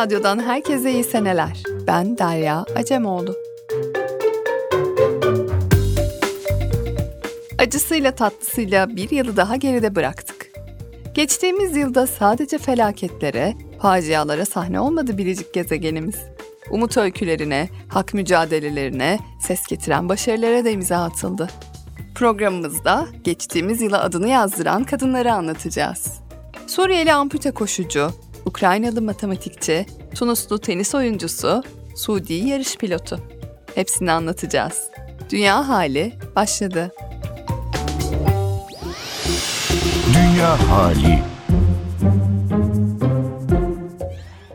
Radyo'dan herkese iyi seneler. Ben Derya Acemoğlu. Acısıyla tatlısıyla bir yılı daha geride bıraktık. Geçtiğimiz yılda sadece felaketlere, facialara sahne olmadı biricik gezegenimiz. Umut öykülerine, hak mücadelelerine, ses getiren başarılara da imza atıldı. Programımızda geçtiğimiz yıla adını yazdıran kadınları anlatacağız. Suriyeli ampute koşucu, Ukraynalı matematikçi, Tunuslu tenis oyuncusu, Suudi yarış pilotu. Hepsini anlatacağız. Dünya hali başladı. Dünya hali.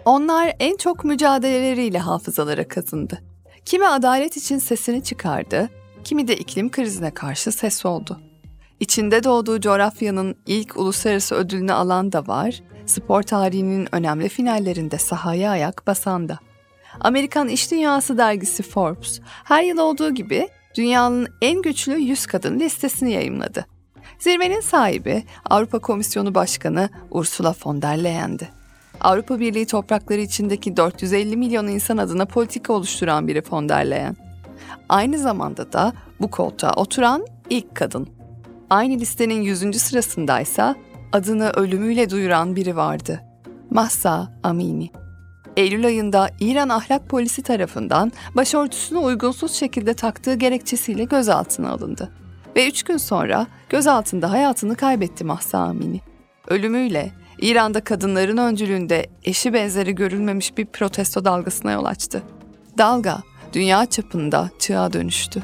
Onlar en çok mücadeleleriyle hafızalara kazındı. Kimi adalet için sesini çıkardı, kimi de iklim krizine karşı ses oldu. İçinde doğduğu coğrafyanın ilk uluslararası ödülünü alan da var, spor tarihinin önemli finallerinde sahaya ayak basan da. Amerikan İş Dünyası dergisi Forbes her yıl olduğu gibi dünyanın en güçlü 100 kadın listesini yayımladı. Zirvenin sahibi Avrupa Komisyonu Başkanı Ursula von der Leyen'di. Avrupa Birliği toprakları içindeki 450 milyon insan adına politika oluşturan biri von der Leyen. Aynı zamanda da bu koltuğa oturan ilk kadın. Aynı listenin 100. sırasındaysa adını ölümüyle duyuran biri vardı. Mahsa Amini. Eylül ayında İran ahlak polisi tarafından başörtüsünü uygunsuz şekilde taktığı gerekçesiyle gözaltına alındı. Ve üç gün sonra gözaltında hayatını kaybetti Mahsa Amini. Ölümüyle İran'da kadınların öncülüğünde eşi benzeri görülmemiş bir protesto dalgasına yol açtı. Dalga dünya çapında çığa dönüştü.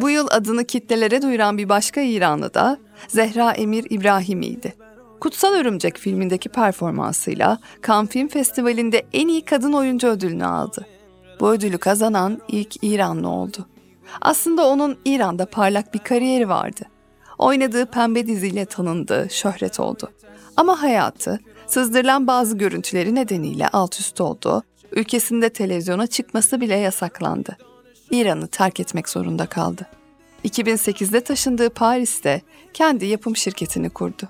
Bu yıl adını kitlelere duyuran bir başka İranlı da Zehra Emir İbrahimi'ydi. Kutsal Örümcek filmindeki performansıyla Cannes Film Festivali'nde en iyi kadın oyuncu ödülünü aldı. Bu ödülü kazanan ilk İranlı oldu. Aslında onun İran'da parlak bir kariyeri vardı. Oynadığı pembe diziyle tanındı, şöhret oldu. Ama hayatı sızdırılan bazı görüntüleri nedeniyle alt üst oldu, ülkesinde televizyona çıkması bile yasaklandı. İran'ı terk etmek zorunda kaldı. 2008'de taşındığı Paris'te kendi yapım şirketini kurdu.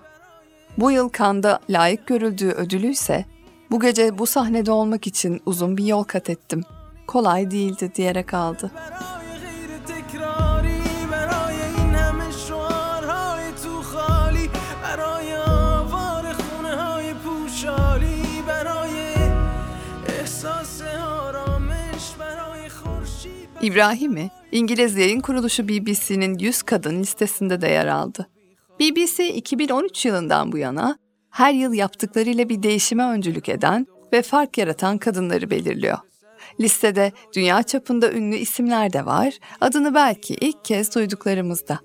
Bu yıl Kanda layık görüldüğü ödülü ise bu gece bu sahnede olmak için uzun bir yol kat ettim. Kolay değildi diyerek aldı. İbrahim'i İngiliz yayın kuruluşu BBC'nin 100 kadın listesinde de yer aldı. BBC 2013 yılından bu yana her yıl yaptıklarıyla bir değişime öncülük eden ve fark yaratan kadınları belirliyor. Listede dünya çapında ünlü isimler de var, adını belki ilk kez duyduklarımızda.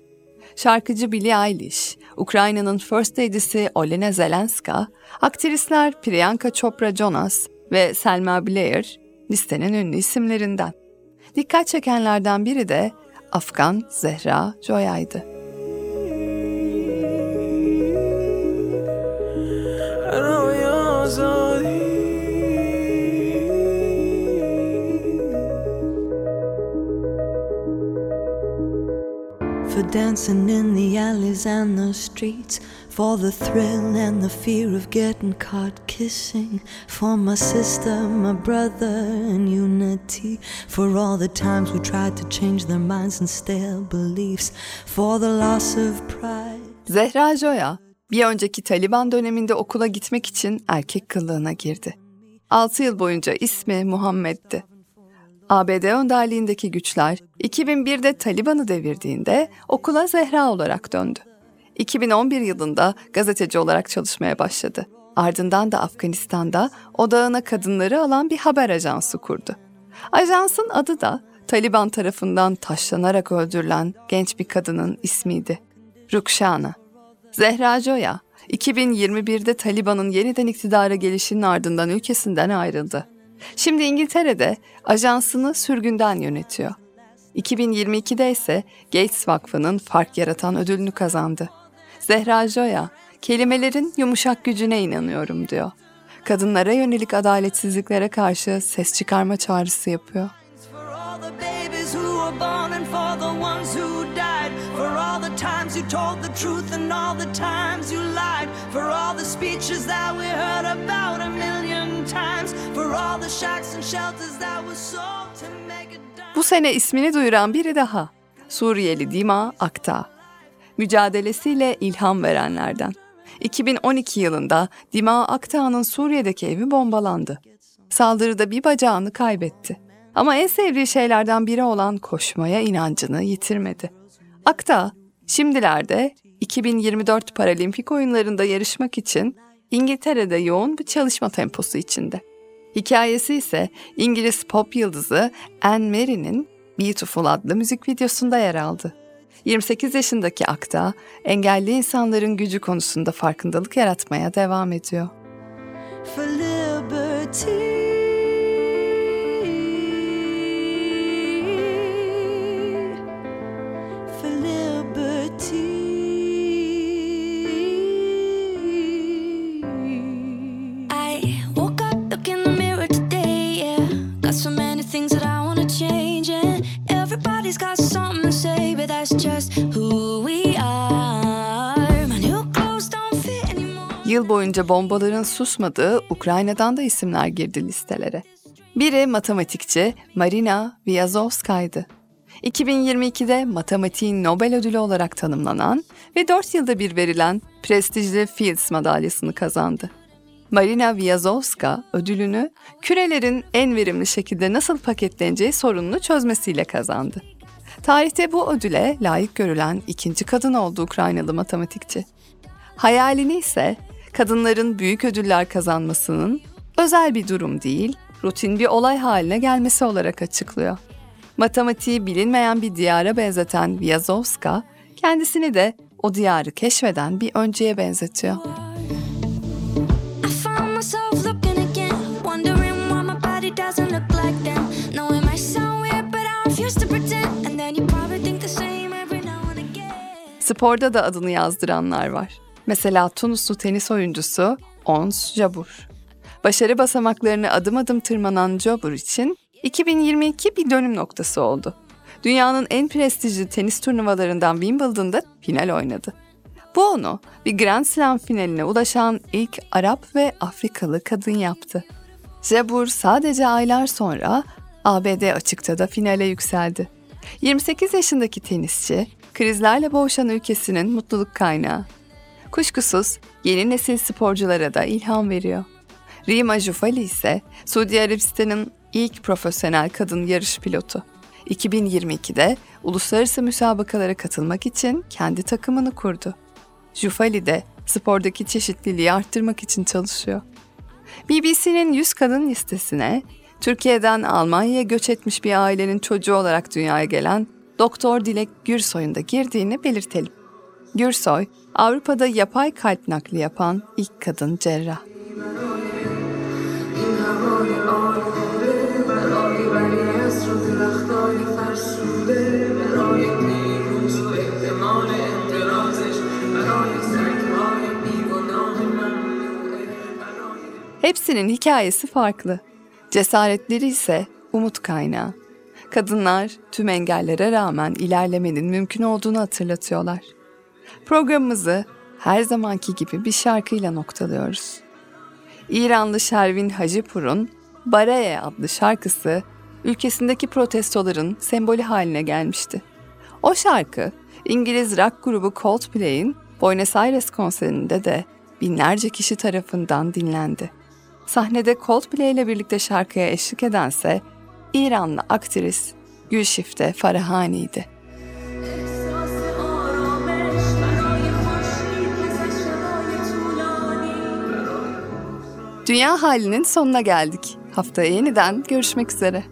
Şarkıcı Billie Eilish, Ukrayna'nın First Lady'si Olena Zelenska, aktrisler Priyanka Chopra Jonas ve Selma Blair listenin ünlü isimlerinden. Dikkat çekenlerden biri de Afgan Zehra Joya'ydı. For dancing in the alleys and the streets For the thrill and the fear of getting caught kissing. For my sister, my brother, and unity. For all the times we tried to change their minds and stale beliefs. For the loss of pride. Zehra Joya, bir önceki Taliban döneminde okula gitmek için erkek kılığına girdi. 6 yıl boyunca ismi Muhammed'di. ABD önderliğindeki güçler 2001'de Taliban'ı devirdiğinde okula Zehra olarak döndü. 2011 yılında gazeteci olarak çalışmaya başladı. Ardından da Afganistan'da odağına kadınları alan bir haber ajansı kurdu. Ajansın adı da Taliban tarafından taşlanarak öldürülen genç bir kadının ismiydi. Rukşana. Zehra Joya, 2021'de Taliban'ın yeniden iktidara gelişinin ardından ülkesinden ayrıldı. Şimdi İngiltere'de ajansını sürgünden yönetiyor. 2022'de ise Gates Vakfı'nın fark yaratan ödülünü kazandı. Zehra Joya, kelimelerin yumuşak gücüne inanıyorum diyor. Kadınlara yönelik adaletsizliklere karşı ses çıkarma çağrısı yapıyor. For all the speeches that we heard about Bu sene ismini duyuran biri daha. Suriyeli Dima Akta. Mücadelesiyle ilham verenlerden. 2012 yılında Dima Akta'nın Suriye'deki evi bombalandı. Saldırıda bir bacağını kaybetti. Ama en sevdiği şeylerden biri olan koşmaya inancını yitirmedi. Akta, şimdilerde 2024 Paralimpik oyunlarında yarışmak için İngiltere'de yoğun bir çalışma temposu içinde. Hikayesi ise İngiliz pop yıldızı Anne Mary'nin Beautiful adlı müzik videosunda yer aldı. 28 yaşındaki Akta, engelli insanların gücü konusunda farkındalık yaratmaya devam ediyor. For liberty. Yıl boyunca bombaların susmadığı Ukrayna'dan da isimler girdi listelere. Biri matematikçi Marina Vyazovskay'dı. 2022'de matematiğin Nobel ödülü olarak tanımlanan ve 4 yılda bir verilen prestijli Fields madalyasını kazandı. Marina Vyazovska ödülünü kürelerin en verimli şekilde nasıl paketleneceği sorununu çözmesiyle kazandı. Tarihte bu ödüle layık görülen ikinci kadın oldu Ukraynalı matematikçi. Hayalini ise kadınların büyük ödüller kazanmasının özel bir durum değil, rutin bir olay haline gelmesi olarak açıklıyor. Matematiği bilinmeyen bir diyara benzeten Vyazovska, kendisini de o diyarı keşfeden bir önceye benzetiyor. Sporda da adını yazdıranlar var. Mesela Tunuslu tenis oyuncusu Ons Jabur. Başarı basamaklarını adım adım tırmanan Jabur için 2022 bir dönüm noktası oldu. Dünyanın en prestijli tenis turnuvalarından Wimbledon'da final oynadı. Bu onu bir Grand Slam finaline ulaşan ilk Arap ve Afrikalı kadın yaptı. Jabur sadece aylar sonra ABD açıkta da finale yükseldi. 28 yaşındaki tenisçi, krizlerle boğuşan ülkesinin mutluluk kaynağı. Kuşkusuz yeni nesil sporculara da ilham veriyor. Rima Jufali ise Suudi Arabistan'ın ilk profesyonel kadın yarış pilotu. 2022'de uluslararası müsabakalara katılmak için kendi takımını kurdu. Jufali de spordaki çeşitliliği arttırmak için çalışıyor. BBC'nin 100 kadın listesine Türkiye'den Almanya'ya göç etmiş bir ailenin çocuğu olarak dünyaya gelen Doktor Dilek Gürsoy'un da girdiğini belirtelim. Gürsoy, Avrupa'da yapay kalp nakli yapan ilk kadın cerrah. Hepsinin hikayesi farklı. Cesaretleri ise umut kaynağı. Kadınlar tüm engellere rağmen ilerlemenin mümkün olduğunu hatırlatıyorlar. Programımızı her zamanki gibi bir şarkıyla noktalıyoruz. İranlı Şervin Hacipur'un Baraye adlı şarkısı ülkesindeki protestoların sembolü haline gelmişti. O şarkı İngiliz rock grubu Coldplay'in Buenos Aires konserinde de binlerce kişi tarafından dinlendi. Sahnede Coldplay ile birlikte şarkıya eşlik edense İranlı aktris Gülşifte Farahani'ydi. Dünya halinin sonuna geldik. Haftaya yeniden görüşmek üzere.